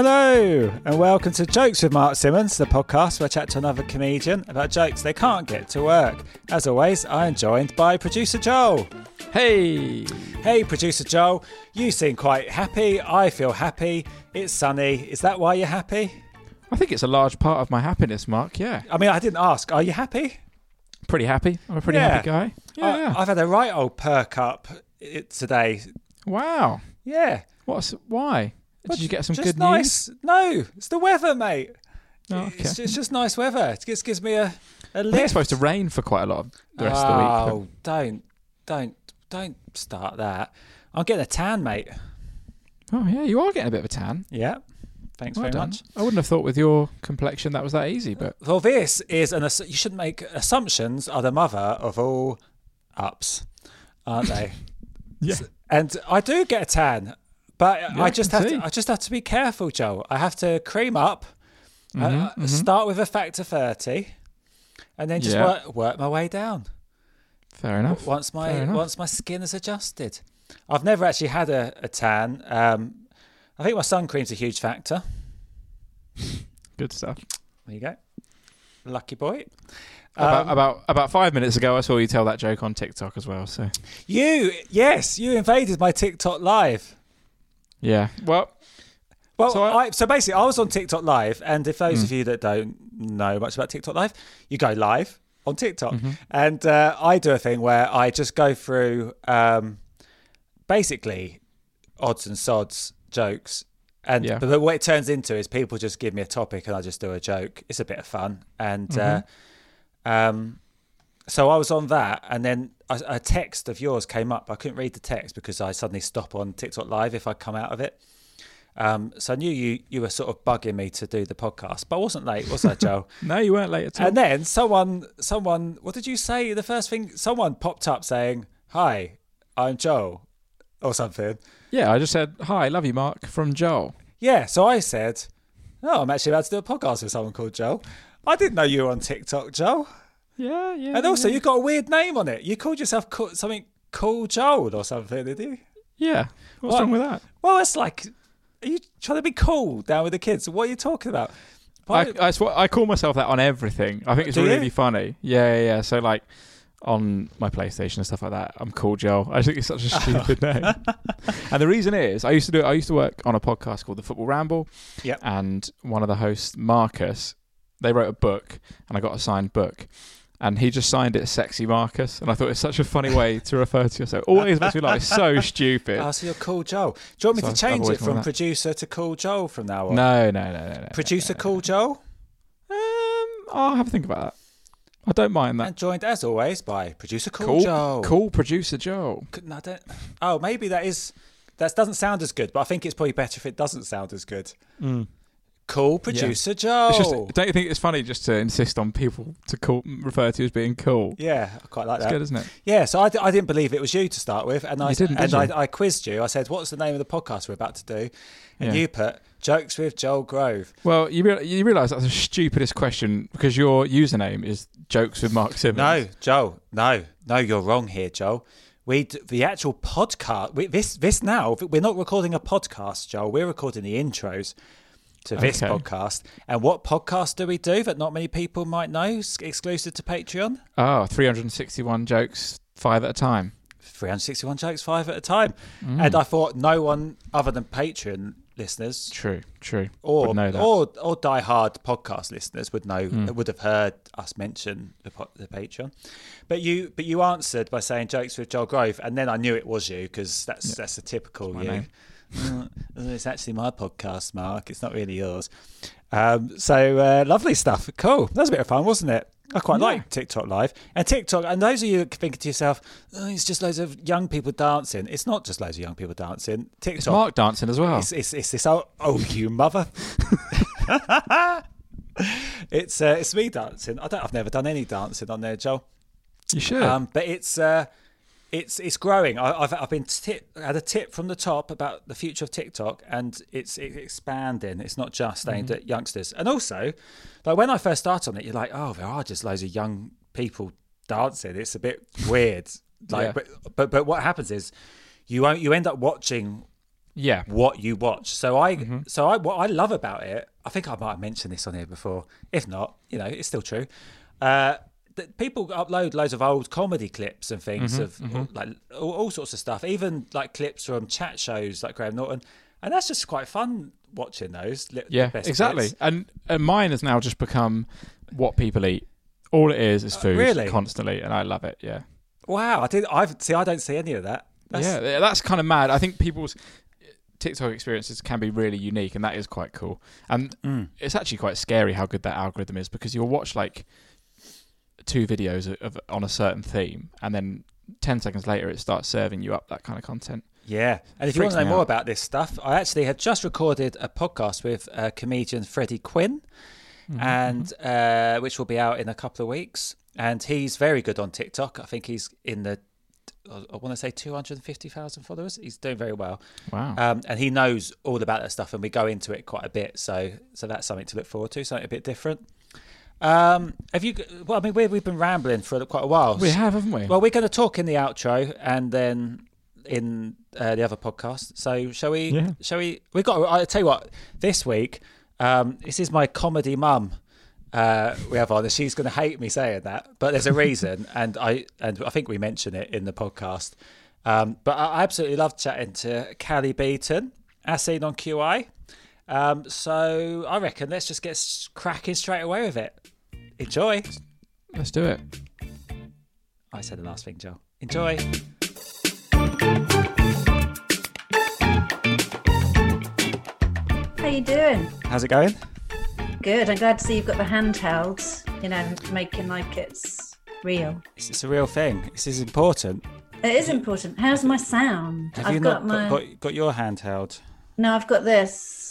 Hello, and welcome to Jokes with Mark Simmons, the podcast where I chat to another comedian about jokes they can't get to work. As always, I am joined by producer Joel. Hey! Hey, producer Joel, you seem quite happy. I feel happy. It's sunny. Is that why you're happy? I think it's a large part of my happiness, Mark. Yeah. I mean, I didn't ask. Are you happy? Pretty happy. I'm a pretty Yeah. happy guy. Yeah, I, yeah. I've had a right old perk up i- today. wow. Yeah. What's why? Did you get some just good nice. No, it's the weather, mate. news? Oh, okay. It's, it's just nice weather. It just gives me a, a I think lift. it's supposed to rain for quite a lot of the rest oh, of the week. Oh, don't, don't, don't start that. I'm getting a tan, mate. Oh yeah, you are getting a bit of a tan. Yeah. Thanks Well very done. much. I wouldn't have thought with your complexion that was that easy, but Well, this is an. ass- You shouldn't make assumptions are the mother of all ups, aren't they? Yeah. And I do get a tan, but Yeah, I I just can have see. to. I just have to be careful, Joe. I have to cream up. uh, Mm-hmm, uh, Start with a factor thirty, and then just Yeah. work work my way down. fair enough. once my enough. once my skin is adjusted. I've never actually had a, a tan. Um, I think my sun cream's a huge factor. Good stuff. There you go, lucky boy. about, Um, about about five minutes ago, I saw you tell that joke on TikTok as well. So you, yes, you invaded my TikTok live. Yeah, well, Well, So so, I- I, so basically, I was on TikTok live, and if those Mm. of you that don't know much about TikTok live, you go live on TikTok, Mm-hmm. and uh, I do a thing where I just go through um, basically odds and sods jokes, and Yeah. but what it turns into is people just give me a topic, and I just do a joke. It's a bit of fun, and Mm-hmm. uh, um, so I was on that, and then a, a text of yours came up. I couldn't read the text because I suddenly stop on TikTok live if I come out of it. Um, so I knew you you were sort of bugging me to do the podcast, but I wasn't late, was I, Joe? no, you weren't late at all. and then someone someone what did you say? The first thing someone popped up saying, "Hi, I'm Joe," or something. yeah, I just said hi, love you, Mark from Joel. Yeah, so I said, "Oh, I'm actually about to do a podcast with someone called Joe." I didn't know you were on TikTok, Joe. Yeah, yeah. And also, yeah. you got a weird name on it. You called yourself co- something Cool Joel or something, did you? yeah. What's What? wrong with that? Well, it's like, are you trying to be cool down with the kids? What are you talking about? I, I, I call myself that on everything. I think it's Do you? really funny. Yeah, yeah, yeah. So like on my PlayStation and stuff like that, I'm Cool Joel. I think it's such a stupid name. And the reason is, I used to do. I used to work on a podcast called The Football Ramble. Yep. And one of the hosts, Marcus, they wrote a book, and I got a signed book. And he just signed it Sexy Marcus. And I thought it's such a funny way to refer to yourself. Always makes me laugh. It's so stupid. Oh, so you're Cool Joel. Do you want me So to change it from producer to Cool Joel from now on? no, no, no, no, no. Producer no, no, Cool Joel? Um, I'll have a think about that. I don't mind that. And joined, as always, by producer Cool, Cool, Joel. cool producer Joel. No, I don't, oh, maybe that is. That doesn't sound as good, but I think it's probably better if it doesn't sound as good. Cool producer Joel. It's just, don't you think it's funny just to insist on people to call refer to as being cool? yeah, I quite like It's that. good, isn't it? Yeah, so I, d- I didn't believe it was you to start with, and I and did you? I, I quizzed you. I said, "What's the name of the podcast we're about to do?" And Yeah. you put "Jokes with Joel Grove." Well, you real, you realise that's the stupidest question because your username is jokes with Mark Simmons. No, Joel. No, no, you're wrong here, Joel. We the actual podcast. We, this this now. We're not recording a podcast, Joel. We're recording the intros. To this Okay. podcast. And what podcast do we do that not many people might know, exclusive to Patreon? Oh, 361 jokes, five at a time. 361 jokes, five at a time. Mm. And I thought no one other than Patreon listeners True, true. or Would know that. or or diehard podcast listeners would know Mm. would have heard us mention the, the Patreon. But you but you answered by saying jokes with Joel Grove, and then I knew it was you because that's that's a typical you. name. Uh, it's actually my podcast, Mark. It's not really yours. Um, so uh, lovely stuff. Cool. That was a bit of fun, wasn't it? I quite Yeah. like TikTok Live and TikTok. And those of you thinking to yourself, oh, "It's just loads of young people dancing." It's not just loads of young people dancing. TikTok. It's Mark dancing as well. It's, it's, it's this oh, oh you mother. it's uh, it's me dancing. I don't. I've never done any dancing on there, Joel. You should. Um, but it's uh, it's it's growing. I, I've I've been tip, had a tip from the top about the future of TikTok, and it's, it's expanding. It's not just aimed at youngsters. And also, like when I first started on it, you're like, oh, there are just loads of young people dancing. It's a bit weird. Like, Yeah. but but but what happens is you won't you end up watching yeah. what you watch. So I Mm-hmm. so I what I love about it, I think I might have mentioned this on here before. If not, you know, it's still true. Uh people upload loads of old comedy clips and things Mm-hmm, of like all, all sorts of stuff, even like clips from chat shows like Graham Norton, and that's just quite fun watching those. li- Yeah, best exactly. bits. And, and mine has now just become what people eat. All it is is food really? constantly, and I love it. Yeah. Wow, I did. I see. I don't see any of that. That's, yeah, that's kind of mad. I think people's TikTok experiences can be really unique, and that is quite cool. And Mm. it's actually quite scary how good that algorithm is because you'll watch like two videos of, of on a certain theme, and then ten seconds later it starts serving you up that kind of content. Yeah, and if you want to know more out. about this stuff, I actually have just recorded a podcast with uh, comedian Freddie Quinn, Mm-hmm, and uh, which will be out in a couple of weeks. And he's very good on TikTok. I think he's in the, I want to say two hundred and fifty thousand followers. He's doing very well, Wow. um, and he knows all about that stuff. And we go into it quite a bit, so so that's something to look forward to. Something a bit different. Um, have you? Well, I mean, we we've been rambling for quite a while. we have, haven't we? Well, we're going to talk in the outro and then in uh, the other podcast. So shall we? Yeah. Shall we? We got. I tell you what. This week, um, this is my comedy mum. Uh, we have on. and She's going to hate me saying that, but there's a reason, and I and I think we mention it in the podcast. Um, but I I absolutely love chatting to Cally Beaton, as seen on QI. Um, so I reckon let's just get cracking straight away with it. Enjoy. Let's do it. I said the last thing, Joe. Enjoy. How you doing? How's it going? Good. I'm glad to see you've got the handheld. You know, making like it's real. It's, it's a real thing. This is important. It is important. How's my sound? Have I've you got not my. got, got, got your handheld? No, I've got this.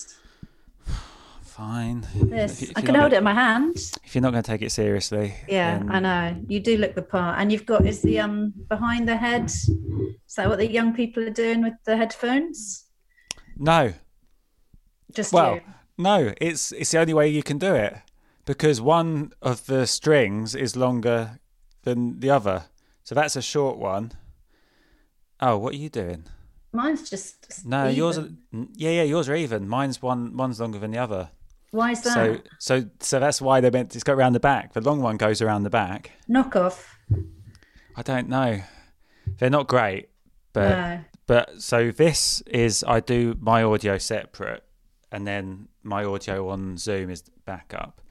Fine. This. If if I can hold it in my hand. If you're not going to take it seriously, Yeah, then- I know. You do look the part, and you've got is the um behind the head. Is that what the young people are doing with the headphones? No, Just well, you. no. It's it's the only way you can do it because one of the strings is longer than the other, so that's a short one. Oh, what are you doing? Mine's just No, yours. Are, yeah, yeah, yours are even. Mine's one. One's longer than the other. Why is that? So, so, so that's why they meant to go around the back. The long one goes around the back. Knock off. I don't know. They're not great, but no. but so this is I do my audio separate, and then my audio on Zoom is backup,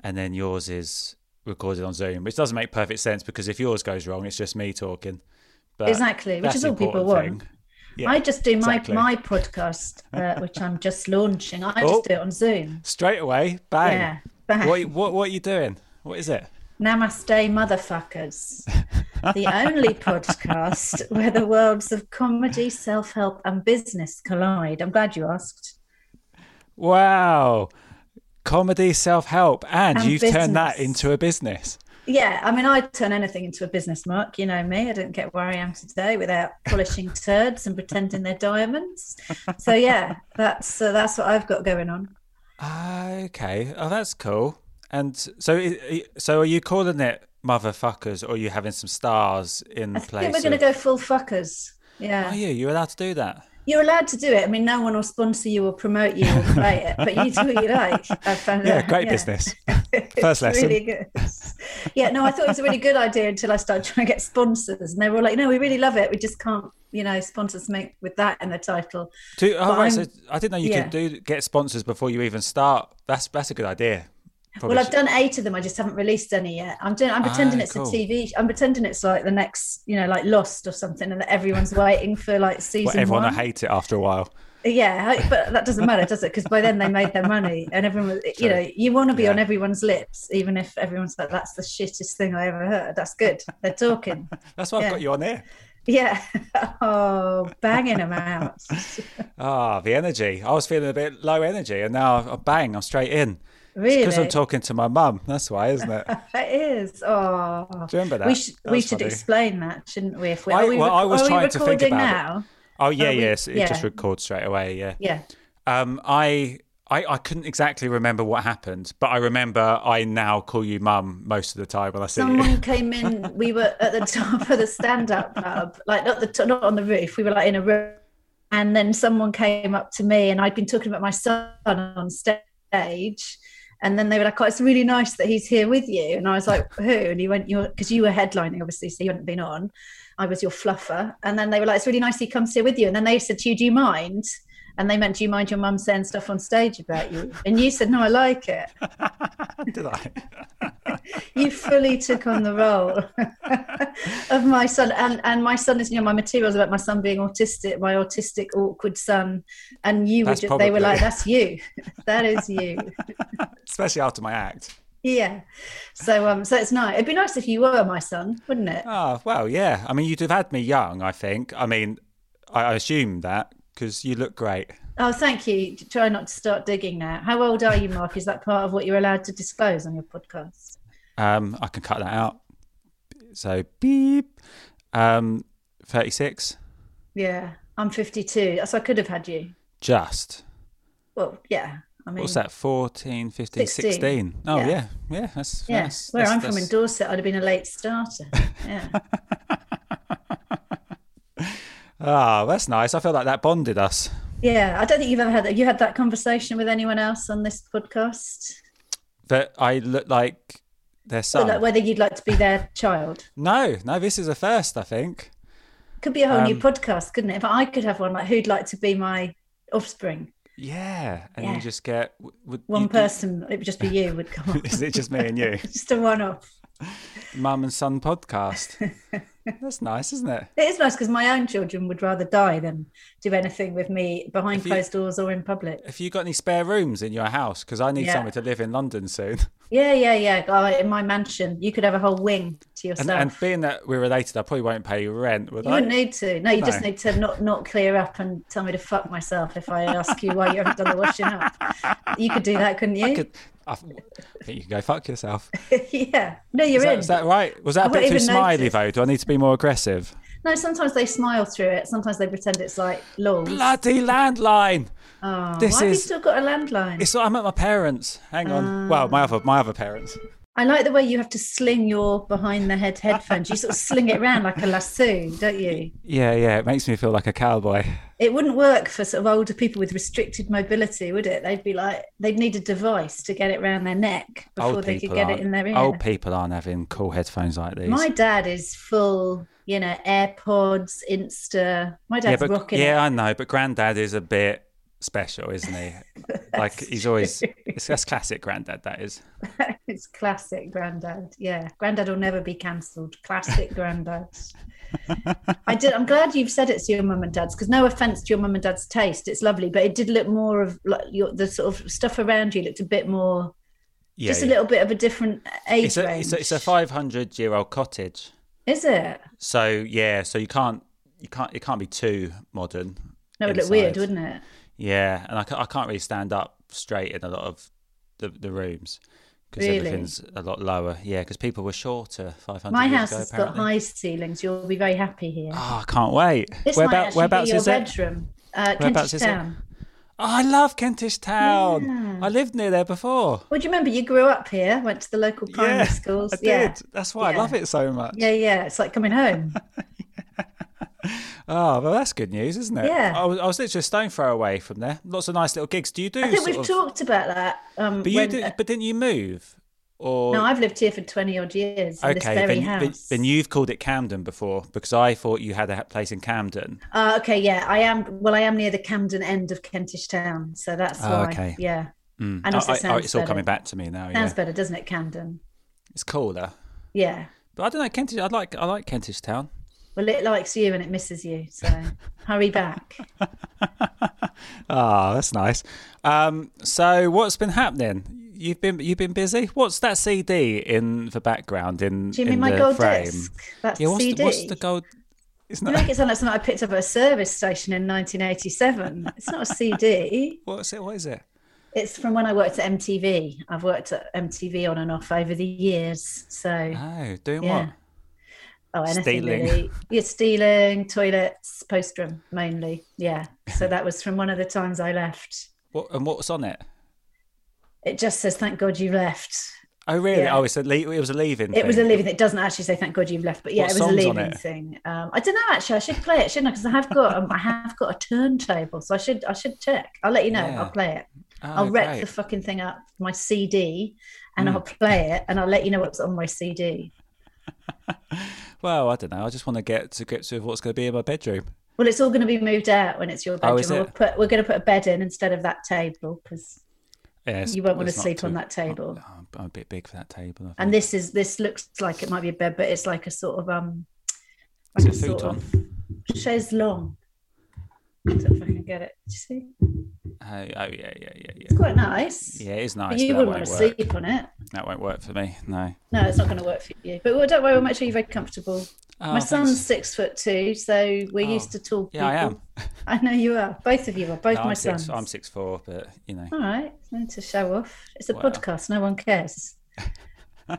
and then yours is recorded on Zoom, which doesn't make perfect sense because if yours goes wrong, it's just me talking. But Exactly, which is all people important want. Yeah, I just do my exactly. my podcast, uh, which I'm just launching. I Oh. just do it on Zoom. straight away, bang. Yeah, bang. What what what are you doing? What is it? Namaste, motherfuckers. the only podcast where the worlds of comedy, self help, and business collide. I'm glad you asked. Wow. Comedy, self help, and, And you've turned that into a business. Yeah, I mean, I'd turn anything into a business, Mark. You know me. I don't get where I am today without polishing turds and pretending they're diamonds. So yeah, that's uh, that's what I've got going on. Okay. Oh, that's cool. And so, so are you calling it motherfuckers, or are you having some stars in I place? think we're going to go full fuckers. Yeah. Are you? You're allowed to do that. You're allowed to do it. I mean, no one will sponsor you or promote you or play it, but you do what you like. I found Yeah, out. great Yeah. business. First lesson. Really good. Yeah, no, I thought it was a really good idea until I started trying to get sponsors, and they were like, "No, we really love it. We just can't, you know, sponsors make with that in the title." Do, oh, right, so I didn't know you yeah. could do get sponsors before you even start. That's that's a good idea. Probably well, I've done eight of them. I just haven't released any yet. I'm doing. I'm pretending Ah, it's cool. a TV. I'm pretending it's like the next, you know, like Lost or something, and that everyone's waiting for like season Well, everyone one. will hate it after a while. Yeah, but that doesn't matter, does it? Because by then they made their money, and everyone, was, you know, you want to be Yeah. on everyone's lips, even if everyone's like, "That's the shittest thing I ever heard." That's good. They're talking. That's why Yeah. I've got you on here. Yeah. Oh, banging them out. Ah, the energy. I was feeling a bit low energy, and now I- bang, I'm straight in. Really? Because I'm talking to my mum. That's why, isn't it? It is. Oh. Do you remember that? We should That we should funny. explain that, shouldn't we? If we I- we, well, I was trying to think recording about it. now? Oh yeah, we- yes. It just records straight away. Yeah. Yeah. Um, I, I I couldn't exactly remember what happened, but I remember I now call you mum most of the time when I see you. Someone came in. We were at the top of the stand-up club, like not the t- not on the roof. We were like in a room, and then someone came up to me, and I'd been talking about my son on stage, and then they were like, "Oh, it's really nice that he's here with you." And I was like, "Who?" And he went, "You're," because you were headlining, obviously, so you hadn't been on. I was your fluffer, and then they were like, "It's really nice he comes here with you." And then they said to you, "Do you mind?" And they meant, "Do you mind your mum saying stuff on stage about you?" And you said, "No, I like it." Did I? you fully took on the role of my son and and my son is you know my materials about my son being autistic my autistic awkward son and you That's were just, they were like that's you that is you Especially after my act. yeah so um so it's nice it'd be nice if you were my son wouldn't it Oh well, yeah. I mean, you'd have had me young. I think. I mean, I assume that because you look great. oh thank you try not to start digging now how old are you mark is that part of what you're allowed to disclose on your podcast Um, I can cut that out. So beep. Um, thirty-six. yeah i'm 52 so i could have had you Just. well yeah i mean What's that? 14, 15, 16. 16. Oh Yeah. yeah, yeah. That's yeah that's- where that's- i'm from in dorset i'd have been a late starter yeah Ah, that's nice. I feel like that bonded us. Yeah, I don't think you've ever had that. You had that conversation with anyone else on this podcast? That I look like their son. like whether you'd like to be their child? no, no. This is a first. I think. Could be a whole new Um, podcast, couldn't it? If I could have one, like who'd like to be my offspring? Yeah, and Yeah. you just get would, One person, it would just be you, would come on. Is it just me and you? just a one off. Mum and son podcast. That's nice, isn't it? It is nice because my own children would rather die than do anything with me behind you- closed doors or in public. Have you got any spare rooms in your house? Because I need Yeah. somewhere to live in London soon. Yeah, yeah, yeah. Oh, in my mansion, you could have a whole wing to yourself. and being that we're related, I probably won't pay you rent, would You I? wouldn't need to. No, you just need to not not clear up and tell me to fuck myself if I ask you why you haven't done the washing up. You could do that, couldn't you? I could. I think you can go fuck yourself. yeah. No, you're Is that, in. is that right? Was that I a bit too smiley notice. though? Do I need to be more aggressive? No, sometimes they smile through it. Sometimes they pretend it's like laws. Bloody landline! Oh, This why have you still got a landline? It's I'm at my parents. Hang on. Ah. well, my other my other parents. I like the way you have to sling your behind the head headphones. You sort of sling it around like a lasso, don't you? Yeah, yeah. It makes me feel like a cowboy. It wouldn't work for sort of older people with restricted mobility, would it? They'd be like, they'd need a device to get it around their neck before Old they could get it in their ear. Old people aren't having cool headphones like these. My dad is full, you know, AirPods, Insta. My yeah, dad's but rocking yeah, it. I know. But Granddad is a bit special, isn't he? like he's always. It's that's classic Granddad. That is. it's classic granddad. Yeah, granddad will never be cancelled. Classic granddad. I did. I'm glad you've said it's your mum and dad's because no offense to your mum and dad's taste, it's lovely, but it did look more of like your the sort of stuff around you looked a bit more, Yeah, just a little bit of a different age It's a, range. it's a it's a 500 year old cottage. Is it? So yeah, so you can't you can't it can't be too modern. No, it would look weird, wouldn't it? Yeah, and I, I can't really stand up straight in a lot of the, the rooms because Really? everything's a lot lower. Yeah, because people were shorter 500 My years house ago, has got high ceilings. You'll be very happy here. Oh, I can't wait. this Where might about, actually whereabouts be your is it? bedroom. Uh, Whereabouts Kentish is it? Town. Oh, I love Kentish Town. Yeah. I lived near there before. Well, do you remember you grew up here? Went to the local primary yeah, schools. I did. Yeah, That's why I love it so much. yeah, yeah. It's like coming home. Oh, well, that's good news, isn't it? Yeah. I was, I was literally a stone throw away from there. Lots of nice little gigs. Do you do? I think we've of- talked about that. Um, But you when- did, but didn't you move? Or no, I've lived here for twenty odd years in this okay, very then, house. then, then you've called it Camden before because I thought you had a place in Camden. Uh, okay, yeah, I am. Well, I am near the Camden end of Kentish Town, so that's Oh, why. okay. Yeah, Mm. And also I- I- sounds it's all coming back to me now. sounds Yeah, better, doesn't it, Camden? it's cooler. Yeah. But I don't know Kentish. I like I like Kentish Town. Well, it likes you and it misses you, so hurry back. Ah, that's nice. Um, so what's been happening? You've been you've been busy. What's that CD in the background in Do you mean my the gold frame? disc? That's Yeah, what's CD. the, what's the gold? Isn't You that make it sound like something I picked up at a service station in 1987. It's not a CD. what's it? What is it? It's from when I worked at MTV. I've worked at MTV on and off over the years. So, Oh, doing yeah. what? Oh, anything stealing. really. Yeah, stealing, toilets, postrum mainly. Yeah. So that was from one of the times I left. What and what's on it? It just says, thank God you left. Oh, really? Yeah. Oh, it's a le- it was a leaving. It was a leaving. It doesn't actually say "Thank God you've left," but yeah, What it was a leaving thing. Um, I don't know. Actually, I should play it, shouldn't I? Because I have got um, I have got a turntable, so I should I should check. I'll let you know. Yeah. I'll play it. Oh, I'll rep great. the fucking thing up my CD, and Mm. I'll play it, and I'll let you know what's on my CD. Well, I don't know. I just want to get to grips with what's going to be in my bedroom. Well, it's all going to be moved out when it's your bedroom. Oh, is We'll put, we're going to put a bed in instead of that table because Yeah, You won't want to sleep on that table. I'm, I'm a bit big for that table. I and this is this looks like it might be a bed, but it's like a sort of um, like it a sort futon? of chaise longue. I don't know if I can get it. Do you see? Oh, oh, yeah, yeah, yeah, yeah. It's quite nice. Yeah, it is But nice. you but wouldn't want to work. sleep on it. That won't work for me. No. No, it's not going to work for you. But well, don't worry, we'll make sure you're very comfortable. Oh, My son's thanks. six foot two, so we're Oh, used to tall Yeah, I am. I know you are. Both of you are. Both No, my six. sons. I'm six four, but you know. All right, need to show off. It's a Well. podcast. No one cares.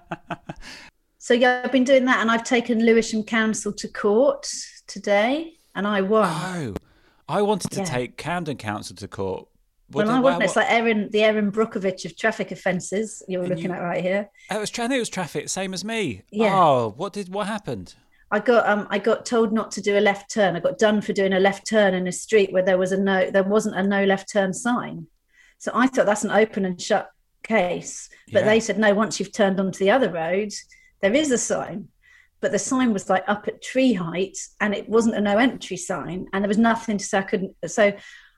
so yeah, I've been doing that, and I've taken Lewisham Council to court today, and I won. Oh, I wanted to Yeah. take Camden Council to court. What well, I won. It's like Erin, the Erin Brockovich of traffic offences. You're looking you- at right here. I was trying. It was traffic, same as me. Yeah. Oh, what did what happened? I got um I got told not to do a left turn. I got done for doing a left turn in a street where there was a no there wasn't a no left turn sign. So I thought that's an open and shut case. But Yeah. they said no, once you've turned onto the other road, there is a sign. But the sign was like up at tree height and it wasn't a no entry sign and there was nothing to say I couldn't so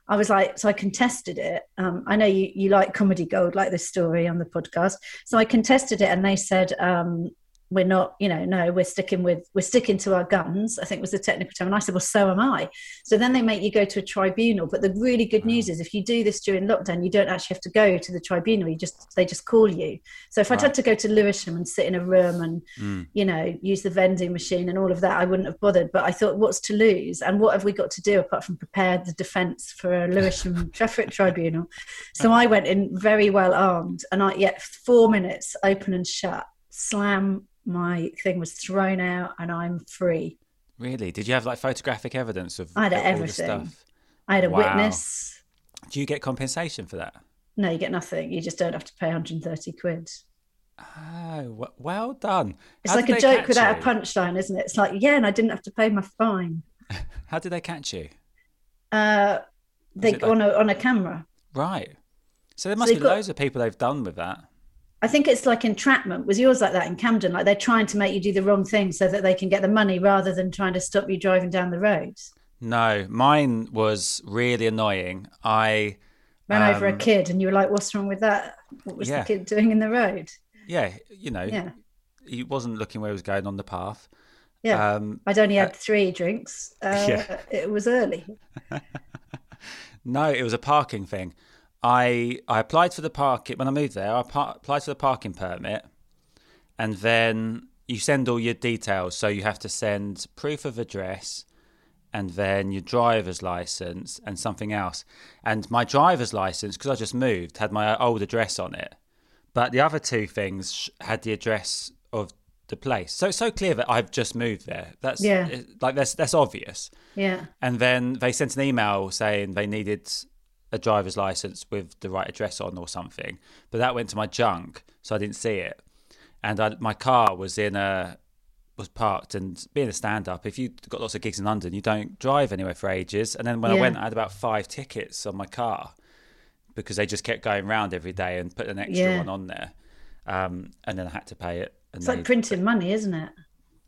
I was like, so I contested it. Um, I know you, you like comedy gold, like this story on the podcast. So I contested it, and they said, um, "We're not, you know, no, we're sticking with, we're sticking to our guns." I think was the technical term, and I said, "Well, so am I." So then they make you go to a tribunal. But the really good news is, if you do this during lockdown, you don't actually have to go to the tribunal. You just they just call you. So if I'd had to go to Lewisham and sit in a room and Mm. you know, use the vending machine and all of that, I wouldn't have bothered. But I thought, what's to lose? And what have we got to do apart from prepare the defence for a Lewisham traffic tribunal? So I went in very well armed, and I yet four minutes open and shut, slam. My thing was thrown out, and I'm free. Really? Did you have like photographic evidence of I had everything. stuff? I had a Wow. witness. Do you get compensation for that? No, you get nothing. You just don't have to pay 130 quid. Oh, well done. It's How like a joke without you? a punchline, isn't it? It's like, yeah, and I didn't have to pay my fine. How did they catch you? Uh, they like- on a on a camera. Right. So there must you've be got- loads of people they've done with that. I think it's like entrapment. Was yours like that in Camden? Like they're trying to make you do the wrong thing so that they can get the money rather than trying to stop you driving down the road. No, mine was really annoying. I Ran over a Um, kid and you were like, what's wrong with that? What was Yeah. the kid doing in the road? yeah, you know, Yeah. he wasn't looking where he was going on the path. Yeah. Um, I'd only had three drinks. Uh, Yeah. It was early. No, it was a parking thing. I I applied for the parking when I moved there. I par- applied for the parking permit, and then you send all your details. So you have to send proof of address, and then your driver's license and something else. And my driver's license, because I just moved, had my old address on it, but the other two things had the address of the place. So it's so clear that I've just moved there. That's Yeah. like that's that's obvious. Yeah. And then they sent an email saying they needed a driver's license with the right address on or something. But that went to my junk, so I didn't see it. And I, my car was in a was parked and being a stand up, if you've got lots of gigs in London, you don't drive anywhere for ages. And then when I went, I had about five tickets on my car because they just kept going round every day and put an extra Yeah. one on there. Um, and then I had to pay it. And It's they- like printing money, isn't it?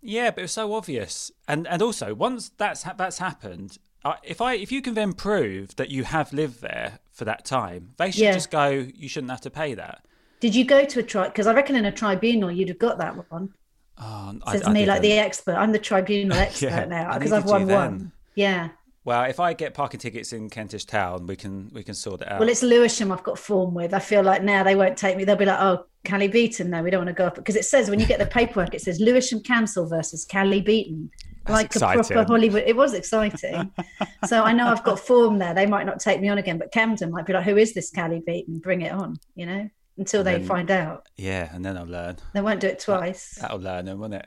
yeah, but it was so obvious. And and also once that's ha- that's happened, uh, if I if you can then prove that you have lived there for that time, they should Yeah. just go. You shouldn't have to pay that. Did you go to a tri? Because I reckon in a tribunal you'd have got that one. Oh, Says to me like the expert. I'm the tribunal expert Yeah, now because I've won one. Yeah. Well, if I get parking tickets in Kentish Town, we can we can sort it out. Well, it's Lewisham I've got form with. I feel like now they won't take me. They'll be like, oh, Cally Beaton. No, we don't want to go up. Because it says when you get the paperwork, it says Lewisham Council versus Cally Beaton. That's like a proper. Hollywood. It was exciting. so I know I've got form there. They might not take me on again, but Camden might be like, who is this Cally and Bring it on, you know, until they then- find out. yeah, and then I'll learn. They won't do it twice. That'll learn them, won't it?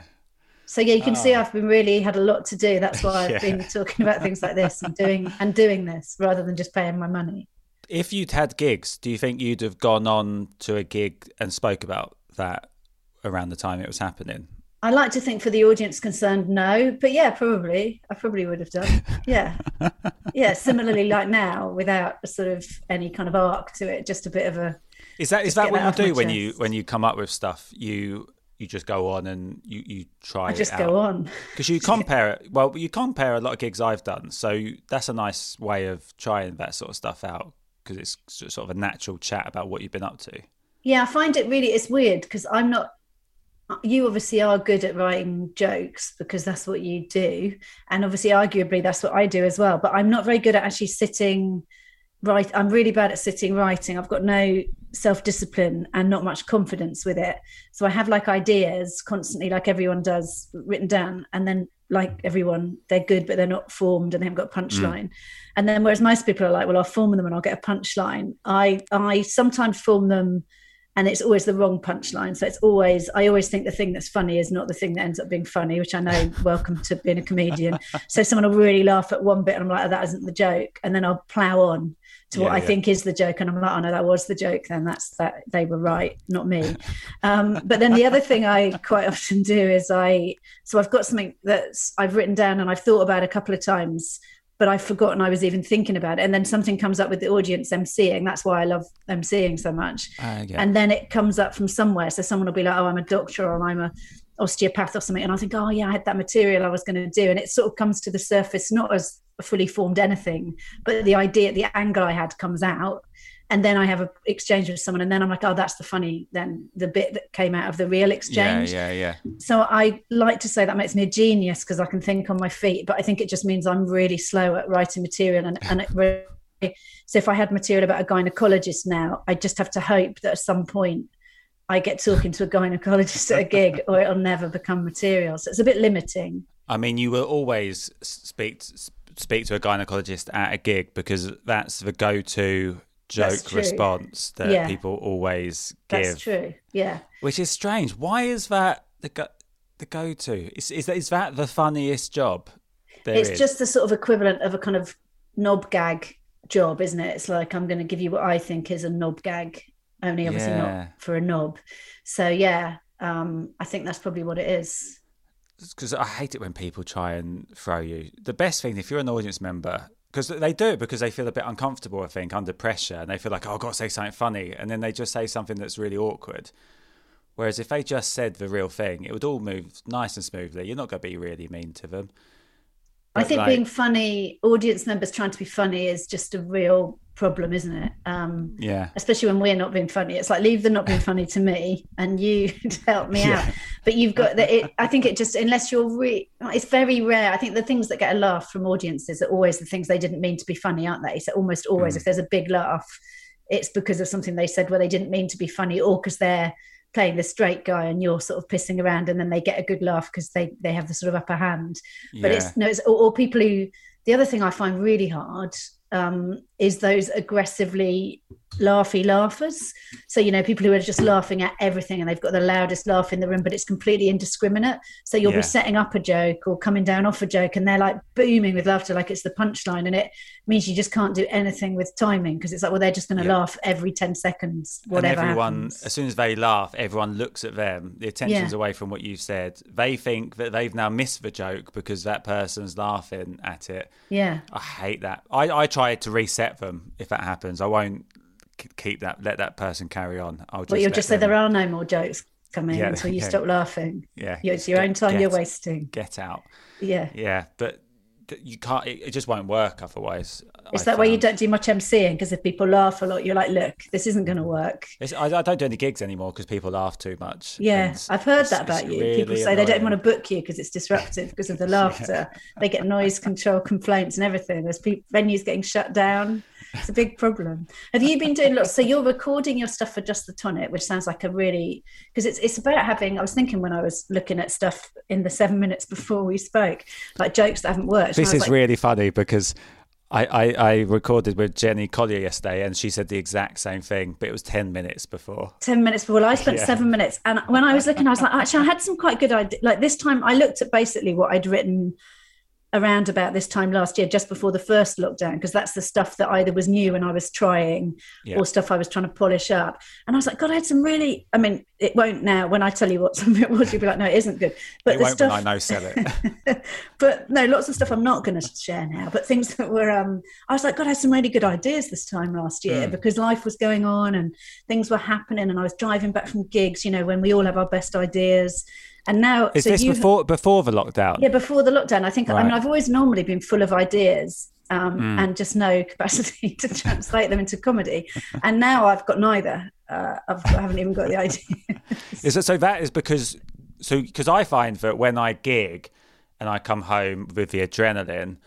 So yeah, you can see Oh. I've been really had a lot to do. That's why I've Yeah. been talking about things like this and doing and doing this rather than just paying my money. If you'd had gigs, do you think you'd have gone on to a gig and spoke about that around the time it was happening? I like to think for the audience concerned, no, but yeah, probably I probably would have done. Yeah, yeah. Similarly, like now, without a sort of any kind of arc to it, just a bit of a Is that is that what that you do when you when you come up with stuff? You you just go on and you you try I just it go on. because you compare it. Well, you compare a lot of gigs I've done, so that's a nice way of trying that sort of stuff out because it's sort of a natural chat about what you've been up to. Yeah, I find it really it's weird because I'm not you obviously are good at writing jokes because that's what you do. And obviously arguably that's what I do as well. But I'm not very good at actually sitting right I'm really bad at sitting writing. I've got no self-discipline and not much confidence with it. So I have like ideas constantly like everyone does written down. And then like everyone they're good but they're not formed and they haven't got a hmm. punchline. And then whereas most people are like well I'll form them and I'll get a punchline I I sometimes form them and it's always the wrong punchline. So it's always, I always think the thing that's funny is not the thing that ends up being funny, which I know, welcome to being a comedian. So someone will really laugh at one bit and I'm like, oh, that isn't the joke. And then I'll plow on to what Yeah, I yeah. think is the joke. And I'm like, oh no, that was the joke. Then that's that they were right, not me. Um, but then the other thing I quite often do is I, so I've got something that's I've written down and I've thought about a couple of times but I've forgotten I was even thinking about it. And then something comes up with the audience emceeing. That's why I love emceeing so much. Uh, yeah. And then it comes up from somewhere. So someone will be like, oh, I'm a doctor or I'm a osteopath or something. And I think, oh, yeah, I had that material I was going to do. And it sort of comes to the surface, not as a fully formed anything, but the idea, the angle I had comes out. And then I have an exchange with someone. And then I'm like, oh, that's the funny, then the bit that came out of the real exchange yeah, yeah. yeah. so I like to say that makes me a genius because I can think on my feet, but I think it just means I'm really slow at writing material. And, and it really, so if I had material about a gynecologist now, I just have to hope that at some point I get talking to a gynecologist at a gig, or it'll never become material. So it's a bit limiting. I mean, you will always speak speak to a gynecologist at a gig because that's the go-to That's joke response that Yeah. people always give. That's true. Yeah. Which is strange. Why is that the go the go to? Is is that is that the funniest job? there it's is? just the sort of equivalent of a kind of knob gag job, isn't it? It's like I'm going to give you what I think is a knob gag, only obviously Yeah. not for a knob. So yeah, um, I think that's probably what it is. because I hate it when people try and throw you. The best thing if you're an audience member. Because they do it because they feel a bit uncomfortable, I think, under pressure, and they feel like, oh, I've got to say something funny, and then they just say something that's really awkward. Whereas if they just said the real thing, it would all move nice and smoothly. You're not going to be really mean to them. I think like, being funny, audience members trying to be funny is just a real problem, isn't it? Um, yeah, especially when we're not being funny. It's like leave the not being funny to me, and you help me out. But you've got that. It, I think it just unless you're re- it's very rare. I think the things that get a laugh from audiences are always the things they didn't mean to be funny, aren't they? So almost always, Mm. if there's a big laugh, it's because of something they said where they didn't mean to be funny, or because they're playing the straight guy and you're sort of pissing around, and then they get a good laugh because they they have the sort of upper hand but yeah. it's no it's or, or people who the other thing i find really hard um, is those aggressively laughy laughers. So, you know, people who are just laughing at everything and they've got the loudest laugh in the room, but it's completely indiscriminate. So you'll Yeah. be setting up a joke or coming down off a joke and they're like booming with laughter, like it's the punchline. And it means you just can't do anything with timing because it's like, well, they're just going to Yeah. laugh every 10 seconds, whatever and everyone, happens. as soon as they laugh, everyone looks at them. The attention's Yeah. away from what you've said. They think that they've now missed the joke because that person's laughing at it. yeah. I hate that. I, I try to reset them if that happens. I won't keep that. Let that person carry on. I'll just. But you'll just say them there are no more jokes coming Yeah, until you yeah. stop laughing. Yeah, It's your get- own time get- you're wasting. Get out. Yeah. Yeah, but you can't. It, it just won't work otherwise. It's I that way you don't do much MCing because if people laugh a lot, you're like, look, this isn't going to work. It's, I, I don't do any gigs anymore because people laugh too much. Yeah, I've heard that about you. people really say they don't want to book you because it's disruptive because of the laughter. They get noise control complaints and everything. There's pe- venues getting shut down. It's a big problem. Have you been doing lots? So you're recording your stuff for Just the Tonic, which sounds like a really because it's it's about having. I was thinking when I was looking at stuff in the seven minutes before we spoke, like jokes that haven't worked. This is like, really funny because I, I, I recorded with Jenny Collier yesterday and she said the exact same thing, but it was 10 minutes before. 10 minutes before. Well, I spent Yeah. seven minutes. And when I was looking, I was like, actually, I had some quite good ideas. Like this time, I looked at basically what I'd written around about this time last year, just before the first lockdown, because that's the stuff that either was new and I was trying Yeah. or stuff I was trying to polish up. And I was like, God, I had some really, I mean, it won't now. When I tell you what some of it was, you'll be like, no, it isn't good. But it the won't stuff, when I know sell it. but no, lots of stuff I'm not going to share now. But things that were, um, I was like, God, I had some really good ideas this time last year Mm. because life was going on and things were happening, and I was driving back from gigs. You know, when we all have our best ideas, and now Is so this before before the lockdown? Yeah, before the lockdown, I think. I mean, I've always normally been full of ideas. Um, Mm. And just no capacity to translate them into comedy, and now I've got neither. Uh, I've, I haven't even got the idea. Is it so that is because so because I find that when I gig and I come home with the adrenaline,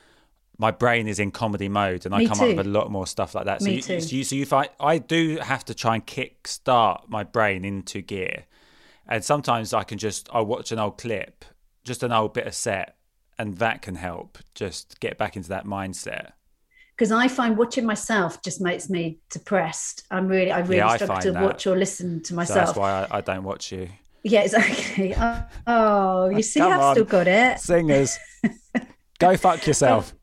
my brain is in comedy mode and I Me come up with a lot more stuff like that. So Me you, too. So you, so you find I do have to try and kick start my brain into gear, and sometimes I can just I watch an old clip, just an old bit of set, and that can help just get back into that mindset. because I find watching myself just makes me depressed. I'm really, I really Yeah, struggle to that. watch or listen to So myself. that's why I, I don't watch you. Yeah, exactly. Oh, oh, you see, Come I've on. still got it. Singers, go fuck yourself.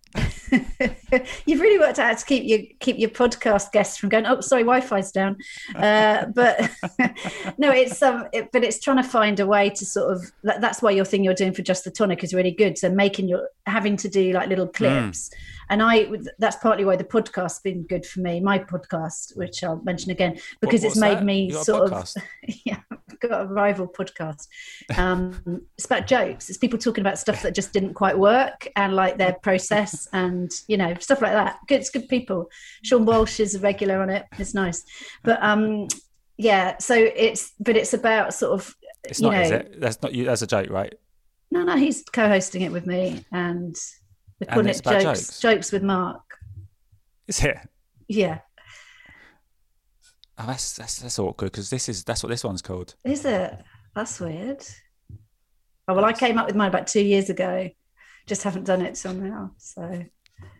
You've really worked out how to keep your keep your podcast guests from going. Oh, sorry, Wi-Fi's down. Uh, but no, it's um, it, but it's trying to find a way to sort of. that- That's why your thing you're doing for just the tonic is really good. So making your having to do like little clips, and I that's partly why the podcast's been good for me. My podcast, which I'll mention again, because What- it's made that? me sort podcast? of yeah, got a rival podcast. Um, it's about jokes. It's people talking about stuff that just didn't quite work and like their process and you know stuff like that. Good, it's good people. Sean Walsh is a regular on it. It's nice, but um, yeah. So it's but it's about sort of It's you not, know is it? That's not you. That's a joke, right? no no he's co-hosting it with me and we're calling it jokes, jokes? jokes with Mark. Is it? Yeah, Oh, that's that's that's awkward because this is that's what this one's called. is it? That's weird. Oh well, I came up with mine about two years ago. Just haven't done it till now. So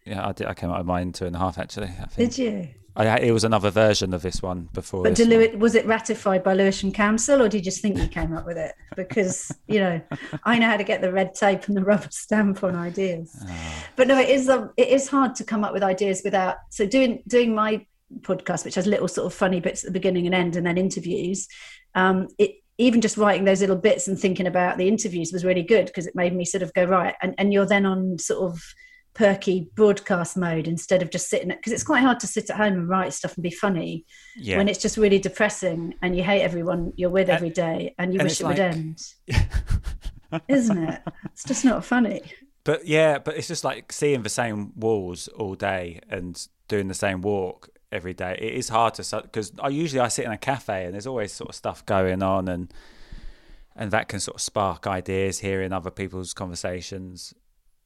Yeah, I did. I came up with mine two and a half actually. I think did you? I, it was another version of this one before. But did one. Lewis, was it ratified by Lewisham Council, or did you just think you came up with it? Because you know, I know how to get the red tape and the rubber stamp on ideas. Ah. But no, it is um, it is hard to come up with ideas without. So doing doing my podcast, which has little sort of funny bits at the beginning and end, and then interviews. Um, it even just writing those little bits and thinking about the interviews was really good because it made me sort of go right, and and you're then on sort of perky broadcast mode instead of just sitting because it's quite hard to sit at home and write stuff and be funny Yeah. when it's just really depressing and you hate everyone you're with every day and you and wish it would end isn't it it's just not funny But yeah, but it's just like seeing the same walls all day and doing the same walk every day. It is hard to because I usually I sit in a cafe and there's always sort of stuff going on and and that can sort of spark ideas hearing other people's conversations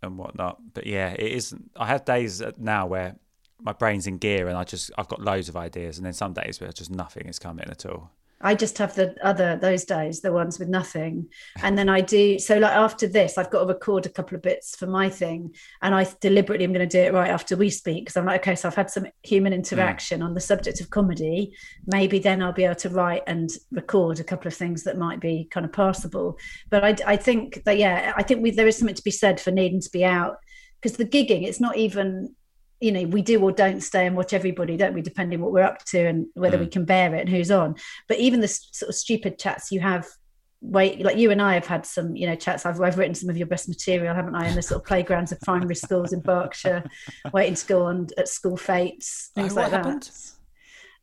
and whatnot. But yeah, it isn't. I have days now where my brain's in gear and I just I've got loads of ideas, and then some days where just nothing is coming at all. I just have the other those days, the ones with nothing, and then I do. So like after this, I've got to record a couple of bits for my thing, and I deliberately am going to do it right after we speak because I'm like, okay, so I've had some human interaction mm. on the subject of comedy. Maybe then I'll be able to write and record a couple of things that might be kind of passable. But I, I think that yeah, I think we, there is something to be said for needing to be out because the gigging, it's not even you know we do or don't stay and watch everybody don't we depending what we're up to and whether mm. we can bear it and who's on but even the sort of stupid chats you have wait like you and I have had some you know chats I've, I've written some of your best material haven't I in the sort of playgrounds of primary schools in Berkshire waiting to go on at school fetes things oh, like that happened?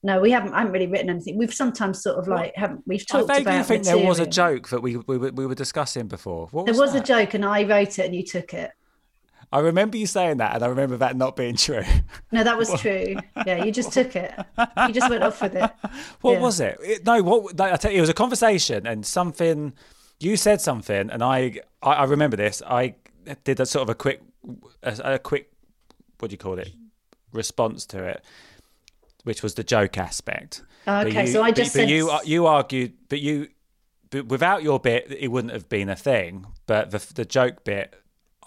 no we haven't I haven't really written anything we've sometimes sort of like haven't we've talked I vaguely think material. there was a joke that we we, we were discussing before was there was that? a joke and I wrote it and you took it I remember you saying that, and I remember that not being true. No, that was true. Yeah, you just took it. You just went off with it. What yeah. was it? it? No, what I tell you, it was a conversation, and something you said something, and I I, I remember this. I did a sort of a quick a, a quick what do you call it response to it, which was the joke aspect. Oh, okay, you, so I just but, said but you you argued, but you but without your bit, it wouldn't have been a thing. But the the joke bit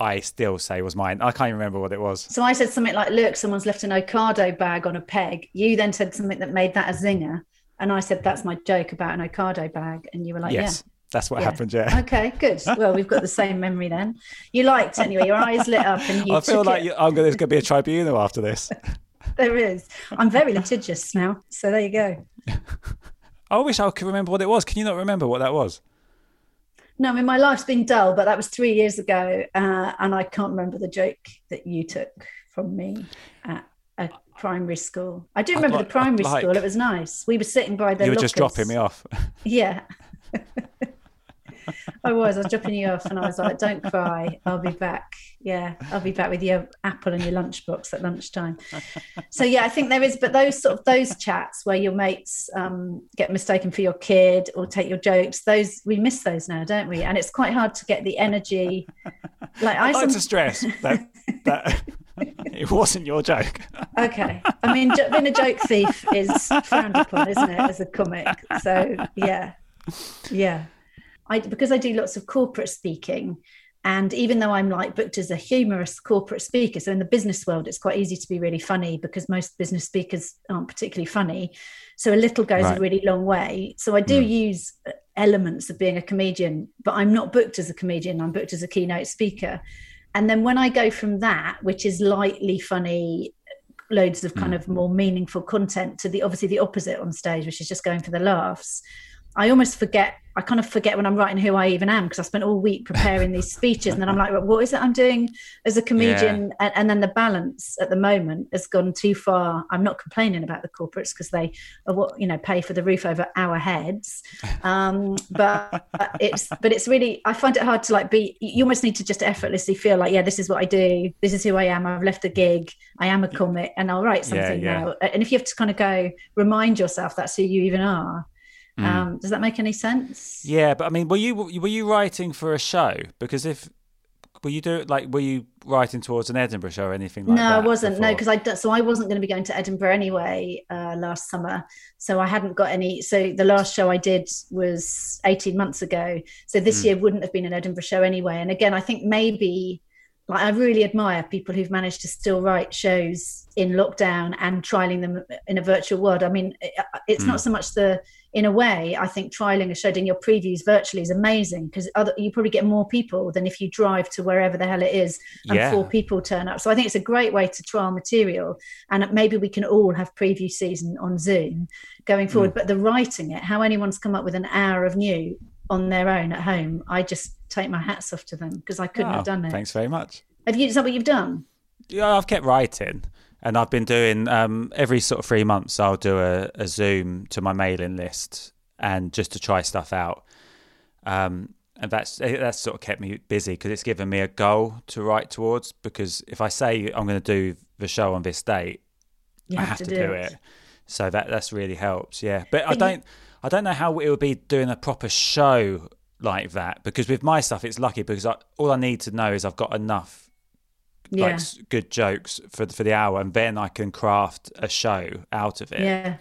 I still say was mine. I can't remember what it was. So I said something like, "Look, someone's left an Ocado bag on a peg." You then said something that made that a zinger, and I said, "That's my joke about an Ocado bag," and you were like, "Yes." Yeah. That's what yeah. happened, yeah. Okay, good. Well, we've got the same memory then. You liked anyway. Your eyes lit up, and you. I feel like you, I'm going. There's going to be a tribunal after this. there is. I'm very litigious now, so there you go. I wish I could remember what it was. Can you not remember what that was? No, I mean my life's been dull, but that was three years ago, uh, and I can't remember the joke that you took from me at a primary school. I do remember like, the primary like, school; it was nice. We were sitting by the. You were lockers. just dropping me off. Yeah. I was. I was dropping you off, and I was like, "Don't cry. I'll be back. Yeah, I'll be back with your apple and your lunchbox at lunchtime." So yeah, I think there is, but those sort of those chats where your mates um, get mistaken for your kid or take your jokes, those we miss those now, don't we? And it's quite hard to get the energy. Like I like some... to stress that that it wasn't your joke. okay, I mean, being a joke thief is frowned upon, isn't it, as a comic? So yeah, yeah. I because I do lots of corporate speaking, and even though I'm like booked as a humorous corporate speaker, so in the business world, it's quite easy to be really funny because most business speakers aren't particularly funny. So a little goes right. a really long way. So I do mm. use elements of being a comedian, but I'm not booked as a comedian. I'm booked as a keynote speaker. And then when I go from that, which is lightly funny, loads of kind mm. of more meaningful content, to the obviously the opposite on stage, which is just going for the laughs. I almost forget. I kind of forget when I'm writing who I even am because I spent all week preparing these speeches, and then I'm like, what is it I'm doing as a comedian? Yeah. And, and, then the balance at the moment has gone too far. I'm not complaining about the corporates because they are what you know pay for the roof over our heads, um, but it's but it's really I find it hard to like be. You almost need to just effortlessly feel like, yeah, this is what I do. This is who I am. I've left the gig. I am a comic, and I'll write something yeah, yeah. now. And if you have to kind of go remind yourself that's who you even are Mm. Um, does that make any sense? Yeah, but I mean, were you were you writing for a show? Because if were you do like were you writing towards an Edinburgh show or anything like no, that? No, I wasn't. Before? No, because I so I wasn't going to be going to Edinburgh anyway uh, last summer. So I hadn't got any. So the last show I did was eighteen months ago. So this mm. year wouldn't have been an Edinburgh show anyway. And again, I think maybe like I really admire people who've managed to still write shows in lockdown and trialing them in a virtual world. I mean, it's mm. not so much the in a way, I think trialing a show, doing your previews virtually is amazing because you probably get more people than if you drive to wherever the hell it is and yeah. four people turn up. So I think it's a great way to trial material, and maybe we can all have preview season on Zoom going forward. Mm. But the writing it, how anyone's come up with an hour of new on their own at home, I just take my hats off to them because I couldn't oh, have done it. Thanks very much. Have you? Is that what you've done? Yeah, I've kept writing and I've been doing um, every sort of three months. I'll do a, a, Zoom to my mailing list, and just to try stuff out. Um, and that's that's sort of kept me busy because it's given me a goal to write towards. Because if I say I'm going to do the show on this date, you I have, to, to do, it. it. So that that's really helps. Yeah, but, but I don't you... I don't know how it would be doing a proper show like that because with my stuff it's lucky because I, all I need to know is I've got enough yeah. like good jokes for for the hour, and then I can craft a show out of it. Yeah.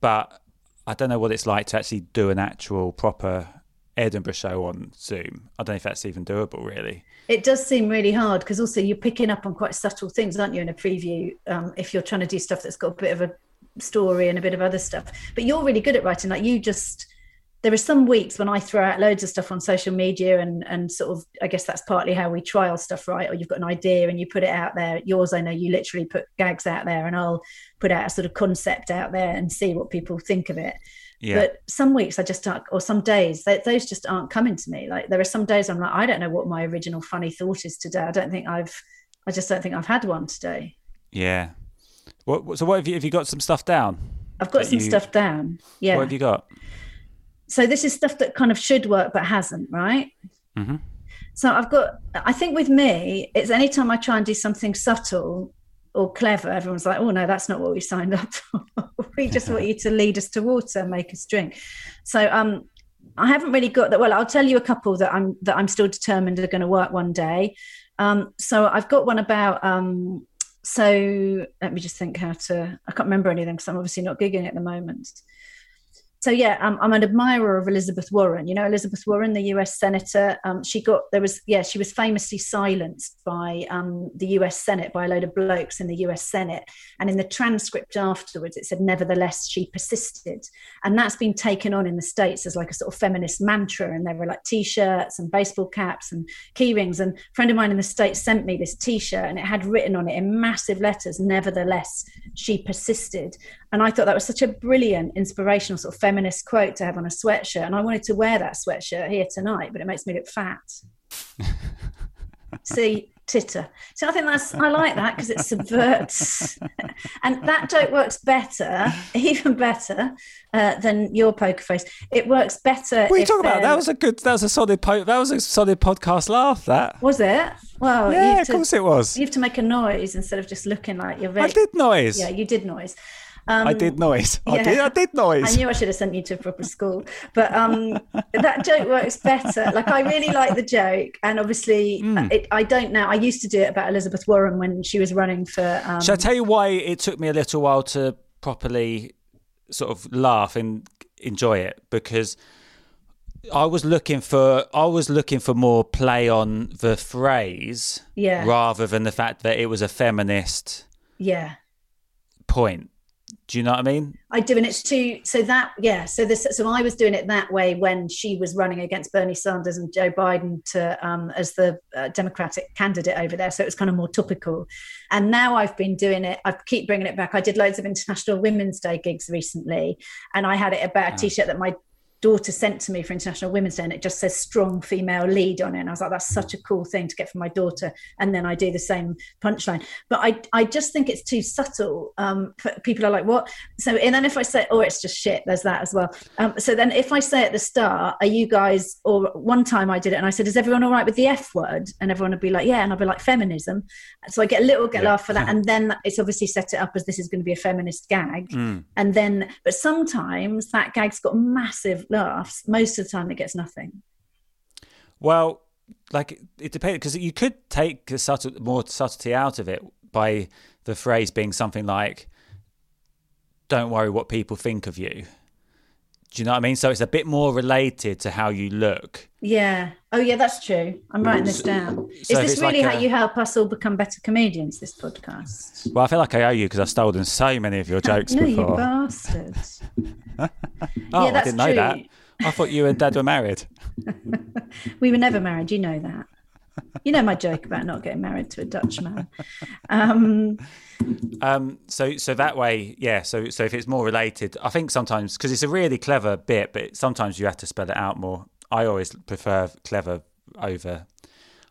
But I don't know what it's like to actually do an actual proper Edinburgh show on Zoom. I don't know if that's even doable, really. It does seem really hard because also you're picking up on quite subtle things, aren't you, in a preview? Um, if you're trying to do stuff that's got a bit of a story and a bit of other stuff, but you're really good at writing. Like you just, there are some weeks when I throw out loads of stuff on social media, and and sort of, I guess that's partly how we trial stuff, right? Or you've got an idea and you put it out there. Yours, I know, you literally put gags out there, and I'll put out a sort of concept out there and see what people think of it. Yeah. But some weeks I just aren't, or some days they, those just aren't coming to me. Like there are some days I'm like, I don't know what my original funny thought is today. I don't think I've, I just don't think I've had one today. yeah. What, so what have you have you got some stuff down? I've got some you- stuff down. Yeah. What have you got? So this is stuff that kind of should work but hasn't, right? hmm So I've got, I think with me, it's anytime I try and do something subtle or clever, everyone's like, oh no, that's not what we signed up for. we just want you to lead us to water, make us drink. So um, I haven't really got that. Well, I'll tell you a couple that I'm that I'm still determined are going to work one day. Um, so I've got one about. Um, so let me just think how to. I can't remember anything because I'm obviously not gigging at the moment. So yeah, I'm an admirer of Elizabeth Warren. You know Elizabeth Warren, the U.S. senator. Um, she got there was yeah, she was famously silenced by um, the U.S. Senate by a load of blokes in the U.S. Senate, and in the transcript afterwards, it said nevertheless she persisted, and that's been taken on in the states as like a sort of feminist mantra. And there were like T-shirts and baseball caps and key rings. And a friend of mine in the states sent me this T-shirt, and it had written on it in massive letters, "Nevertheless she persisted." And I thought that was such a brilliant, inspirational sort of feminist quote to have on a sweatshirt. And I wanted to wear that sweatshirt here tonight, but it makes me look fat. See, titter. So I think that's, I like that because it subverts. and that joke works better, even better uh, than your poker face. It works better. What are you talking about? That was a good. That was a solid. Po- that was a solid podcast laugh. That. Was it? Well, Yeah, of to, course it was. You have to make a noise instead of just looking like you're very. I did noise. Yeah, you did noise. Um, I did noise. I yeah. did. I did noise. I knew I should have sent you to a proper school, but um, that joke works better. Like I really like the joke, and obviously, Hmm. it, I don't know. I used to do it about Elizabeth Warren when she was running for. Um, Shall I tell you why it took me a little while to properly sort of laugh and enjoy it? Because I was looking for I was looking for more play on the phrase Yeah. rather than the fact that it was a feminist yeah, point. Do you know what I mean? I do, and it's too. So that yeah. So this. So I was doing it that way when she was running against Bernie Sanders and Joe Biden to um, as the uh, Democratic candidate over there. So it was kind of more topical. And now I've been doing it. I keep bringing it back. I did loads of International Women's Day gigs recently, and I had it about a T-shirt that my daughter sent to me for International Women's Day, and it just says "strong female lead" on it. And I was like, "That's such a cool thing to get from my daughter." And then I do the same punchline, but I I just think it's too subtle. Um, people are like, "What?" So and then if I say, "Oh, it's just shit," there's that as well. Um, so then if I say at the start, "Are you guys?" Or one time I did it, and I said, "Is everyone all right with the F word?" And everyone would be like, "Yeah," and I'd be like, "Feminism." So I get a little get Yeah. laugh for that, and then it's obviously set it up as this is going to be a feminist gag Mm. and then but sometimes that gag's got massive laughs most of the time it gets nothing Well, like it, depends because you could take the subtle, more subtlety out of it by the phrase being something like "Don't worry what people think of you." Do you know what I mean? So it's a bit more related to how you look. yeah oh yeah that's true i'm writing this down is so this really like how a- you help us all become better comedians this podcast Well, I feel like I owe you because I've stolen so many of your jokes no you before. oh, Yeah, I didn't know that. I thought you and Dad were married. we were never married you know that you know my joke about not getting married to a dutch man um Um, so so that way, yeah. So so if it's more related, I think sometimes because it's a really clever bit, but sometimes you have to spell it out more. I always prefer clever over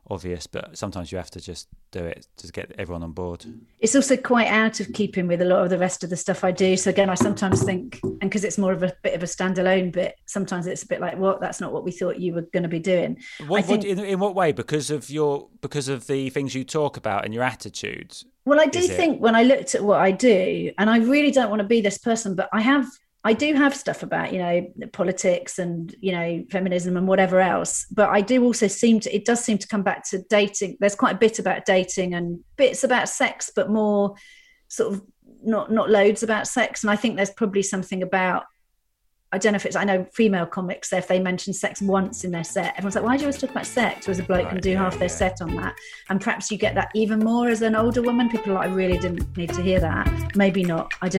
obvious, but sometimes you have to just do it to get everyone on board. it's also quite out of keeping with a lot of the rest of the stuff I do. So again, I sometimes think, and because it's more of a bit of a standalone bit, sometimes it's a bit like, "What? That's not what we thought you were going to be doing." What, think, what, in, in what way? Because of your because of the things you talk about and your attitudes. well, I do it? think when I looked at what I do, and I really don't want to be this person, but I have, I do have stuff about you know politics and you know feminism and whatever else. But I do also seem to, it does seem to come back to dating. There's quite a bit about dating and bits about sex, but more sort of not not loads about sex. And I think there's probably something about I don't know if it's I know female comics if they mention sex once in their set, everyone's like, why do you always talk about sex? Whereas a bloke Right, can do yeah, half their set on that. And perhaps you get that even more as an older woman. People are like, I really didn't need to hear that. Maybe not. I don't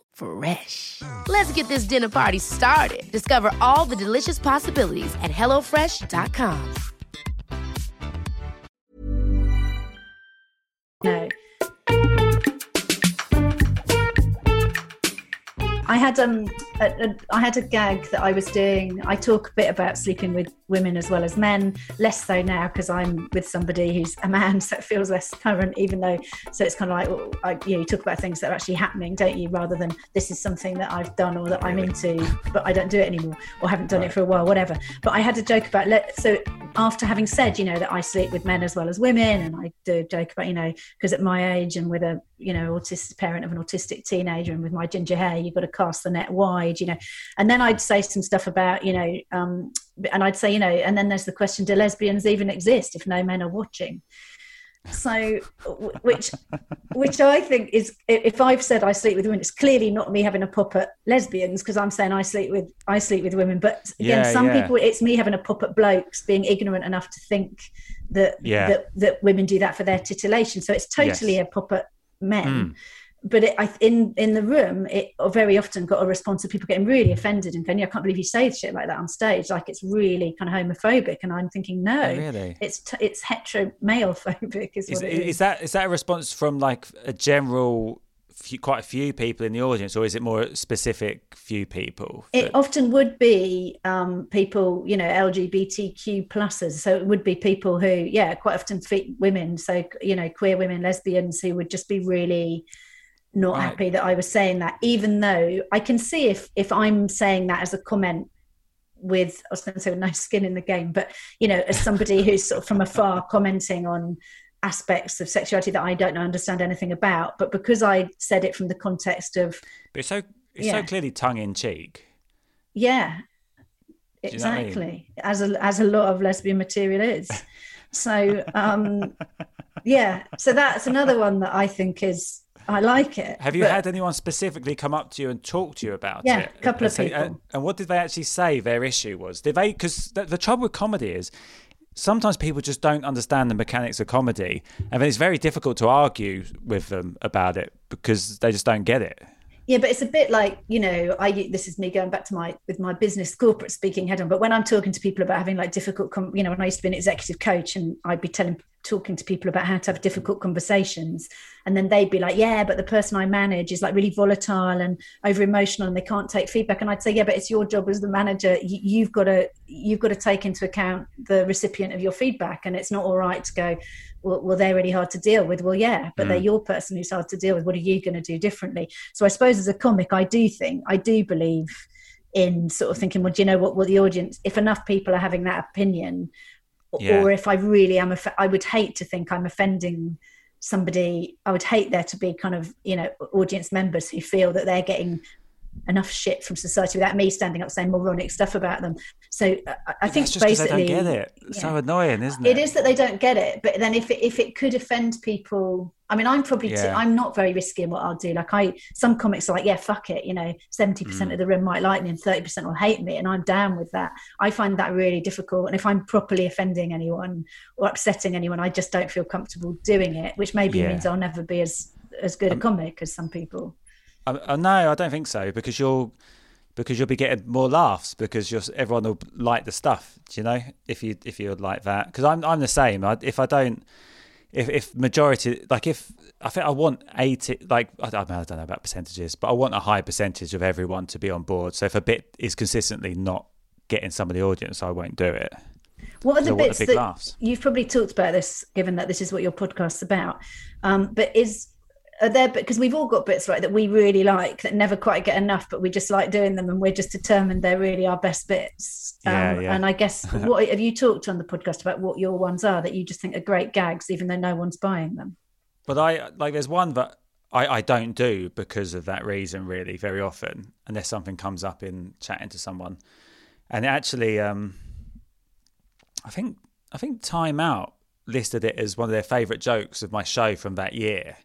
Fresh. Let's get this dinner party started. Discover all the delicious possibilities at hellofresh.com. know. I had um I had a gag that I was doing. I talk a bit about sleeping with women as well as men, less so now because I'm with somebody who's a man, so it feels less current. Even though, so it's kind of like well, I, you know, you talk about things that are actually happening, don't you? Rather than this is something that I've done or that I'm into, but I don't do it anymore or haven't done it for a while, whatever. But I had a joke about let so after having said, you know, that I sleep with men as well as women, and I do a joke about, you know, because at my age and with a you know autistic parent of an autistic teenager and with my ginger hair, you've got to cast the net wide, you know. And then I'd say some stuff about, you know, um, and I'd say, you know, and then there's the question: Do lesbians even exist if no men are watching? So, which, which I think is, if I've said I sleep with women, it's clearly not me having a pop at lesbians because I'm saying I sleep with I sleep with women. But again, Yeah, some yeah. people, it's me having a pop at blokes being ignorant enough to think that Yeah. that that women do that for their titillation. So it's totally Yes. a pop at men. Mm. But it, I, in in the room, it very often got a response of people getting really offended and going, "I can't believe you say shit like that on stage. Like it's really kind of homophobic." And I'm thinking, no, Oh, really? it's t- it's hetero male phobic, is, Is, what it is. is that is that a response from like a general, few, quite a few people in the audience, or is it more specific few people? It often would be um, people, you know, LGBTQ pluses. So it would be people who, yeah, quite often fit women. So you know, queer women, lesbians who would just be really not Right. happy that I was saying that, even though I can see if if I'm saying that as a comment with I was going to say with no skin in the game, but you know, as somebody who's sort of from afar commenting on aspects of sexuality that I don't know understand anything about, but because I said it from the context of but it's so it's Yeah. so clearly tongue in cheek. Yeah, what I mean? exactly. As a as a lot of lesbian material is. So um, yeah, so that's another one that I think is I like it. Have you but- had anyone specifically come up to you and talk to you about Yeah, it? Yeah, a couple of people. And, and what did they actually say their issue was? Did they? Because the, the trouble with comedy is sometimes people just don't understand the mechanics of comedy, and then it's very difficult to argue with them about it because they just don't get it. Yeah, but it's a bit like you know, I this is me going back to my with my business corporate speaking head on. But when I'm talking to people about having like difficult, com- you know, when I used to be an executive coach, and I'd be telling talking to people about how to have difficult conversations, and then they'd be like, "Yeah, but the person I manage is like really volatile and over emotional, and they can't take feedback." And I'd say, "Yeah, but it's your job as the manager. You, you've got to you've got to take into account the recipient of your feedback, and it's not all right to go." Well, well, they're really hard to deal with. Well, yeah, but they're mm. your person who's hard to deal with. What are you going to do differently? So I suppose as a comic, I do think, I do believe in sort of thinking, well, do you know what? Well, the audience, if enough people are having that opinion, or- Yeah. or if I really am, I would hate to think I'm offending somebody. I would hate there to be kind of, you know, audience members who feel that they're getting enough shit from society without me standing up saying moronic stuff about them. So uh, I, I think just basically they don't get it. It's yeah. so annoying, isn't it? It is that they don't get it, but then if it, if it could offend people, I mean, I'm probably too, I'm not very risky in what I'll do. Like I, some comics are like, yeah, fuck it, you know, seventy Mm. percent of the room might like me and thirty percent will hate me, and I'm down with that. I find that really difficult, and if I'm properly offending anyone or upsetting anyone, I just don't feel comfortable doing it, which maybe Yeah. Um, means I'll never be as as good a comic as some people. I, I, no, I don't think so because you'll because you'll be getting more laughs because you're, everyone will like the stuff. Do you know if you if you're like that? Because I'm I'm the same. I, if I don't. If, if majority like if I think I want eighty like I don't, I don't know about percentages but I want a high percentage of everyone to be on board so if a bit is consistently not getting some of the audience I won't do it What are the bits that laughs? you've probably talked about this, given that this is what your podcast's about? Um, but is are there because we've all got bits right that we really like that never quite get enough, but we just like doing them, and we're just determined they're really our best bits. Um, Yeah, yeah. And I guess what have you talked on the podcast about what your ones are that you just think are great gags, even though no one's buying them? But I like there's one that I, I don't do because of that reason really very often unless something comes up in chatting to someone. And actually um I think I think Time Out listed it as one of their favourite jokes of my show from that year,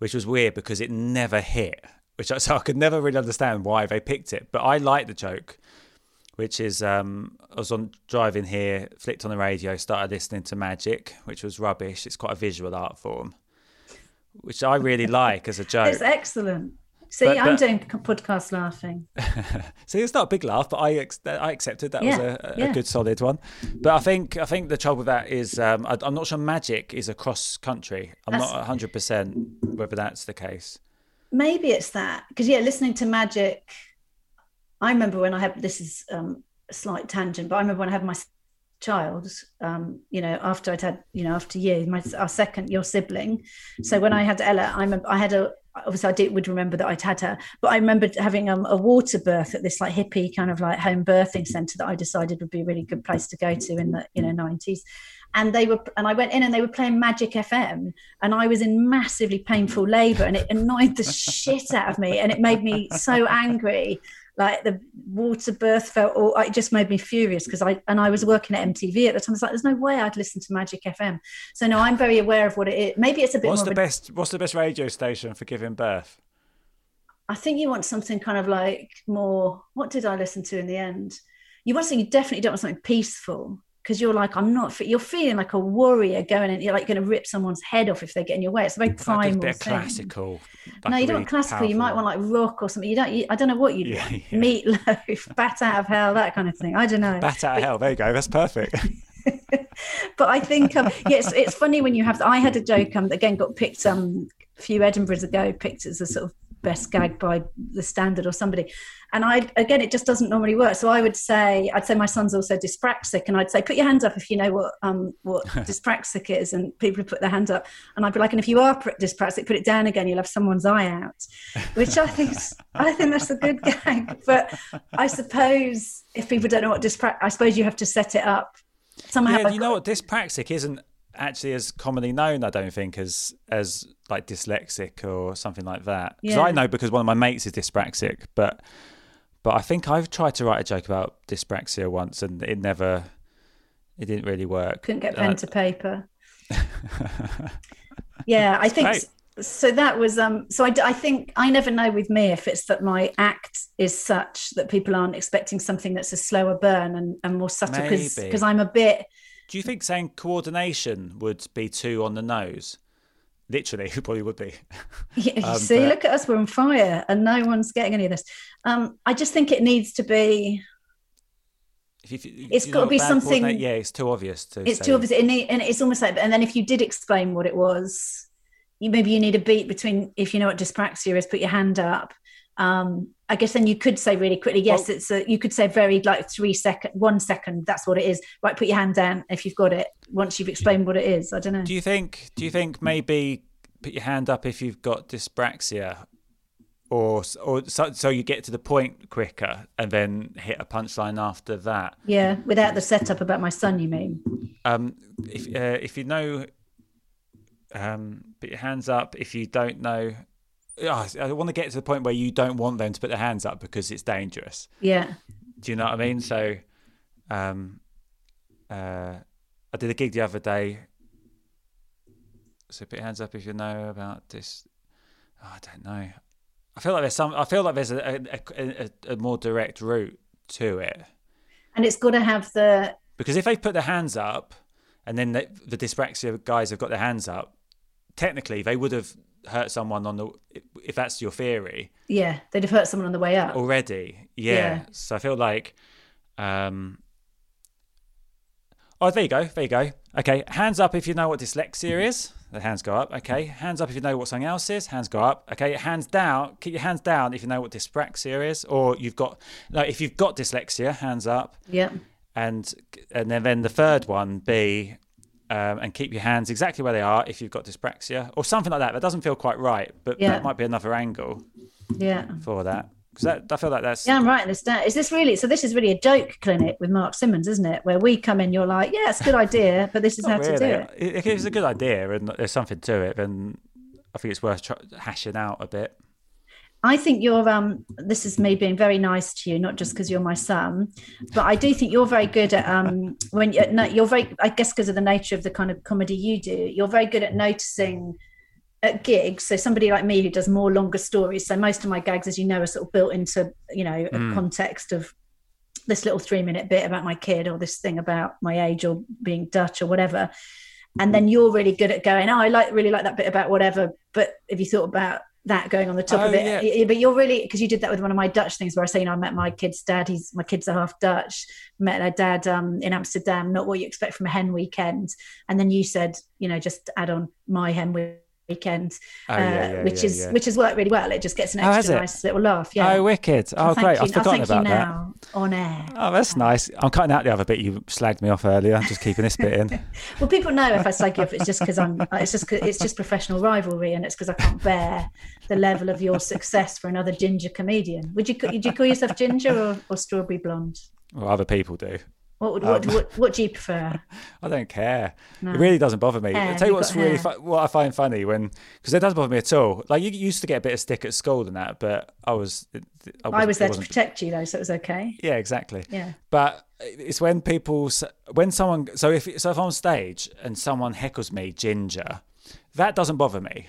which was weird because it never hit. Which I, so I could never really understand why they picked it. But I like the joke, which is um, I was on driving here, flicked on the radio, started listening to Magic, which was rubbish. It's quite a visual art form, which I really like as a joke. It's excellent. See, But- I'm doing podcast laughing. See, it's not a big laugh, but I ex- I accepted that was a, a yeah. good solid one. But I think I think the trouble with that is um, I, I'm not sure Magic is across country. I'm That's- not 100 percent whether that's the case. maybe it's that because yeah listening to magic i remember when i had this is um, a slight tangent but i remember when i had my child um, you know after i'd had you know after you my our second your sibling so when i had ella i remember i had a obviously i did would remember that i'd had her but i remembered having um, a water birth at this like hippie kind of like home birthing center that i decided would be a really good place to go to in the you know 90s and they were and i went in and they were playing magic fm and i was in massively painful labor and it annoyed the shit out of me and it made me so angry like the water birth felt or it just made me furious because i and i was working at mtv at the time. I was like there's no way i'd listen to magic fm so no i'm very aware of what it is. Maybe it's a bit What's more the a, best What's the best radio station for giving birth? i think you want something kind of like more what did i listen to in the end? You want something you definitely don't want something peaceful because you're like i'm not you're feeling like a warrior going and you're like going to rip someone's head off if they get in your way it's a very primal thing. classical. no, you don't really want classical. You might want like rock or something. You don't. You, I don't know what you'd Yeah, want. yeah. Meatloaf, bat out of hell, that kind of thing. I don't know. Bat out of hell. There you go. That's perfect. but I think um, yes, it's funny when you have. I had a joke um, that again got picked um, a few Edinburghs ago, picked as a sort of best gag by the Standard or somebody, and I again it just doesn't normally work. So I would say I'd say my son's also dyspraxic, and I'd say put your hands up if you know what um, what dyspraxic is, and people put their hands up, and I'd be like, and if you are pr- dyspraxic, put it down again. You'll have someone's eye out, which I think I think that's a good gag. But I suppose if people don't know what dyspraxic, I suppose you have to set it up somehow. yeah, you know what? Dyspraxic isn't actually as commonly known, I don't think, as as like dyslexic or something like that. Because Yeah. I know because one of my mates is dyspraxic, but but I think I've tried to write a joke about dyspraxia once, and it never, it didn't really work. couldn't get pen I- to paper. yeah, I think great. so. That was um. So I, I think I never know with me if it's that my act is such that people aren't expecting something that's a slower burn and, and more subtle because because I'm a bit Do you think saying coordination would be too on the nose? Literally, it probably would be. Yeah, you Um, see, but- look at us, we're on fire, and no one's getting any of this. Um, I just think it needs to be. If you, It's you gotta be something- Yeah, it's too obvious to. It's say. too obvious, and, it, and it's almost like. And then if you did explain what it was, you maybe you need a beat between. If you know what dyspraxia is, put your hand up. Um, I guess then you could say really quickly, yes, Well- it's a. You could say very like three second, one second. That's what it is. Right, put your hand down if you've got it. Once you've explained what it is, I don't know. Do you think? Do you think maybe put your hand up if you've got dyspraxia, or or so, so you get to the point quicker and then hit a punchline after that? yeah, without the setup about my son, you mean? Um, if uh, if you know, um, put your hands up. If you don't know, oh, I want to get to the point where you don't want them to put their hands up because it's dangerous. Yeah. Do you know what I mean? So, um, uh, I did a gig the other day. So put your hands up if you know about this. Oh, I don't know. I feel like there's some. I feel like there's a a, a, a more direct route to it And it's got to have the because if they put their hands up, and then the, the dyspraxia guys have got their hands up, technically they would have hurt someone on the. If that's your theory, yeah. They'd have hurt someone on the way up. already. Yeah. Yeah. So I feel like, um, oh, there you go. There you go. Okay, hands up if you know what dyslexia is. The hands go up. Okay, hands up if you know what something else is. Hands go up. Okay, hands down. Keep your hands down if you know what dyspraxia is, or you've got like If you've got dyslexia, hands up. Yeah. And and then then the third one be. Um, and keep your hands exactly where they are if you've got dyspraxia or something like that. That doesn't feel quite right, but Yeah. that might be another angle Yeah. for that. Because that, I feel like that's Yeah, I'm writing this down. Is this really so? This is really a joke clinic with Mark Simmons, isn't it? Where we come in, you're like, yeah, it's a good idea, but this is how Not to do it. If it's a good idea and there's something to it, then I think it's worth try- hashing out a bit. I think you're. Um, this is me being very nice to you, not just because you're my son, but I do think you're very good at um, when you, no, you're very. I guess because of the nature of the kind of comedy you do, you're very good at noticing at gigs. So somebody like me who does more longer stories. So most of my gags, as you know, are sort of built into you know a Mm. context of this little three minute bit about my kid or this thing about my age or being Dutch or whatever. And then you're really good at going, oh, I like really like that bit about whatever. But if you thought about that going on the top Oh, of it, yeah. but you're really because you did that with one of my Dutch things where I say, you know, I met my kid's dad. He's my kids are half Dutch. Met their dad um, in Amsterdam. Not what you expect from a hen weekend. And then you said, you know, just add on my hen weekend, Oh, uh, yeah, yeah, which yeah, is which has worked really well. It just gets an Oh, extra nice little laugh. Yeah. Oh, wicked. Oh, I'll great. you- I've forgotten about that. now on air. Oh, that's nice. I'm cutting out the other bit you slagged me off earlier. I'm just keeping this bit in. Well, people know if I slag you off, it's just because I'm. It's just it's just professional rivalry, and it's because I can't bear the level of your success for another ginger comedian. Would you would you call yourself ginger or, or strawberry blonde? Well, other people do. What would what, Um, what, what do you prefer? I don't care. No. It really doesn't bother me. Hair, I'll tell you what's really fu- what I find funny when because it doesn't bother me at all. Like you used to get a bit of stick at school and that, but I was I, I was there to protect you though, so it was okay. Yeah, exactly. Yeah. But it's when people, when someone, so if so if I'm on stage and someone heckles me ginger, that doesn't bother me.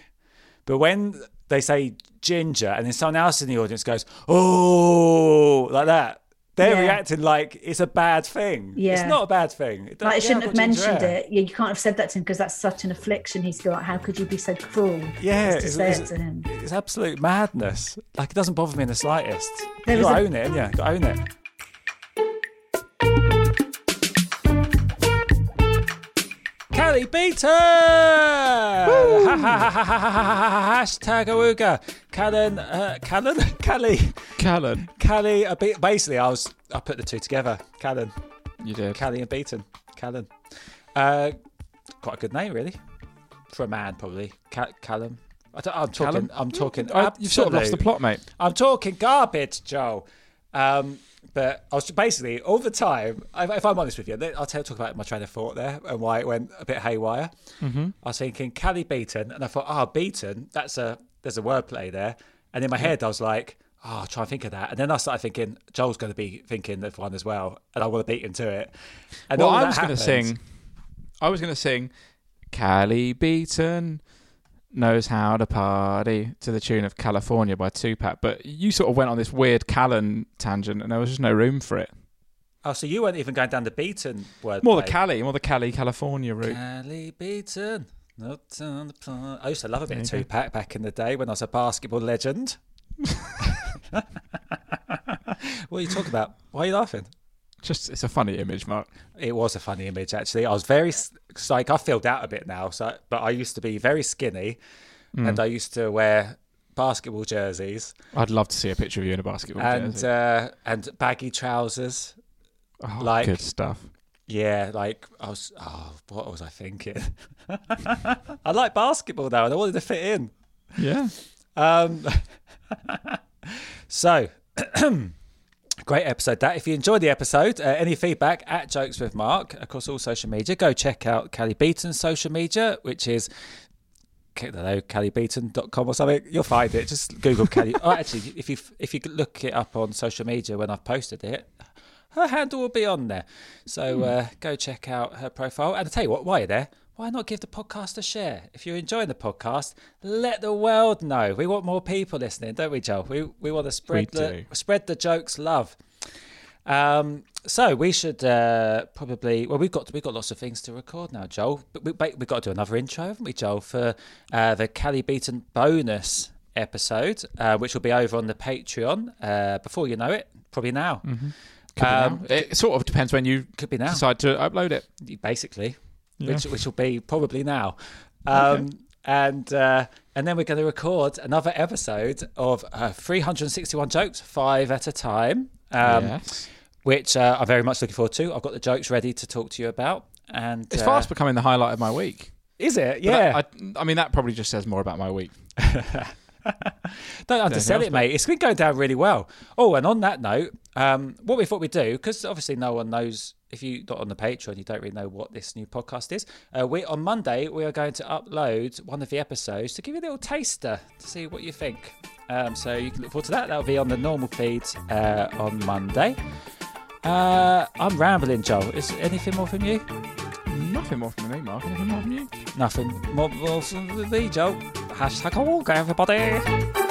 But when they say ginger and then someone else in the audience goes, oh, like that, they're Yeah. reacting like it's a bad thing. Yeah. It's not a bad thing. It Like I shouldn't yeah, have I've got ginger mentioned it. You, you can't have said that to him because that's such an affliction he's got. How could you be so cruel? Yeah, to it's, it to him. it's absolute madness. Like it doesn't bother me in the slightest. There you got to a- own it, yeah. Got to own it. Cally Beaton! Ha, ha, ha, ha, ha, ha, ha, ha, Hashtag awooga. Callan, uh, Callan, Cally, Callan, Cally. Bit, basically, I was I put the two together. Callan, you did. Cally and Beaton. Callan. Uh, quite a good name, really, for a man, probably. Ca- Callum. I I'm talking. Callum? I'm talking. Oh, you've sort of lost the plot, mate. I'm talking garbage, Joe. Um, but I was basically all the time. If, I'm honest with you, I'll tell, talk about my train of thought there and why it went a bit haywire. Mm-hmm. I was thinking Cally Beaton, and I thought, ah, Beaton. That's a there's a wordplay there. And in my head, I was like, oh, I'll try and think of that. And then I started thinking, Joel's going to be thinking of one as well, and I want to beat him to it. And Well, I was going to sing. I was going to sing, Cally Beaton knows how to party to the tune of California by Tupac. But you sort of went on this weird Callan tangent, and there was just no room for it. Oh, so you weren't even going down the Beaton word. More the Cali, more the Cali California route. Cally Beaton. Not on the pla- I used to love a bit of. Tupac back in the day when I was a basketball legend. what are you talking about? Why are you laughing? Just it's a funny image, Mark. It was a funny image, actually. I was very like I filled out a bit now, so but I used to be very skinny, Mm. and I used to wear basketball jerseys I'd love to see a picture of you in a basketball and jersey. uh, and baggy trousers. oh, like- good stuff. Yeah, like I was. Oh, what was I thinking? I like basketball though, and I wanted to fit in. Yeah. Um, so, great episode that. If you enjoyed the episode, uh, any feedback at Jokes with Mark across all social media, go check out Cally Beaton's social media, which is I don't know, kellybeaton.com or something. You'll find it. Just Google Kelly. oh, actually, if you if you look it up on social media when I've posted it, her handle will be on there. So Hmm. uh, go check out her profile. And I tell you what, while you're there, why not give the podcast a share? If you're enjoying the podcast, let the world know. We want more people listening, don't we, Joel? We we want to spread We the do. spread the jokes love. Um, so we should uh, probably well we've got we've got lots of things to record now, Joel. But we, we've got to do another intro, haven't we, Joel, for uh, the Cally Beaton bonus episode, uh, which will be over on the Patreon uh, before you know it, probably now. Be Um, now. It sort of depends when you Could be now. decide to upload it. basically, Yeah. which which will be probably now. Um, And uh, and then we're going to record another episode of uh, 361 jokes, five at a time. Um, yes. Which uh, I'm very much looking forward to. I've got the jokes ready to talk to you about, and It's uh, fast becoming the highlight of my week. Is it? Yeah. I, I, I mean, that probably just says more about my week. Don't undersell it, mate. It's been going down really well. Oh, and on that note, um, what we thought we'd do, because obviously no one knows, if you're not on the Patreon, you don't really know what this new podcast is. Uh, we On Monday, we are going to upload one of the episodes to give you a little taster to see what you think. Um, so you can look forward to that. That'll be on the normal feed uh, on Monday. Uh, I'm rambling, Joel. Is anything more from you? Nothing more from me, Mark. Anything more from you? Nothing more, more from me, Joel. Hashtag all everybody.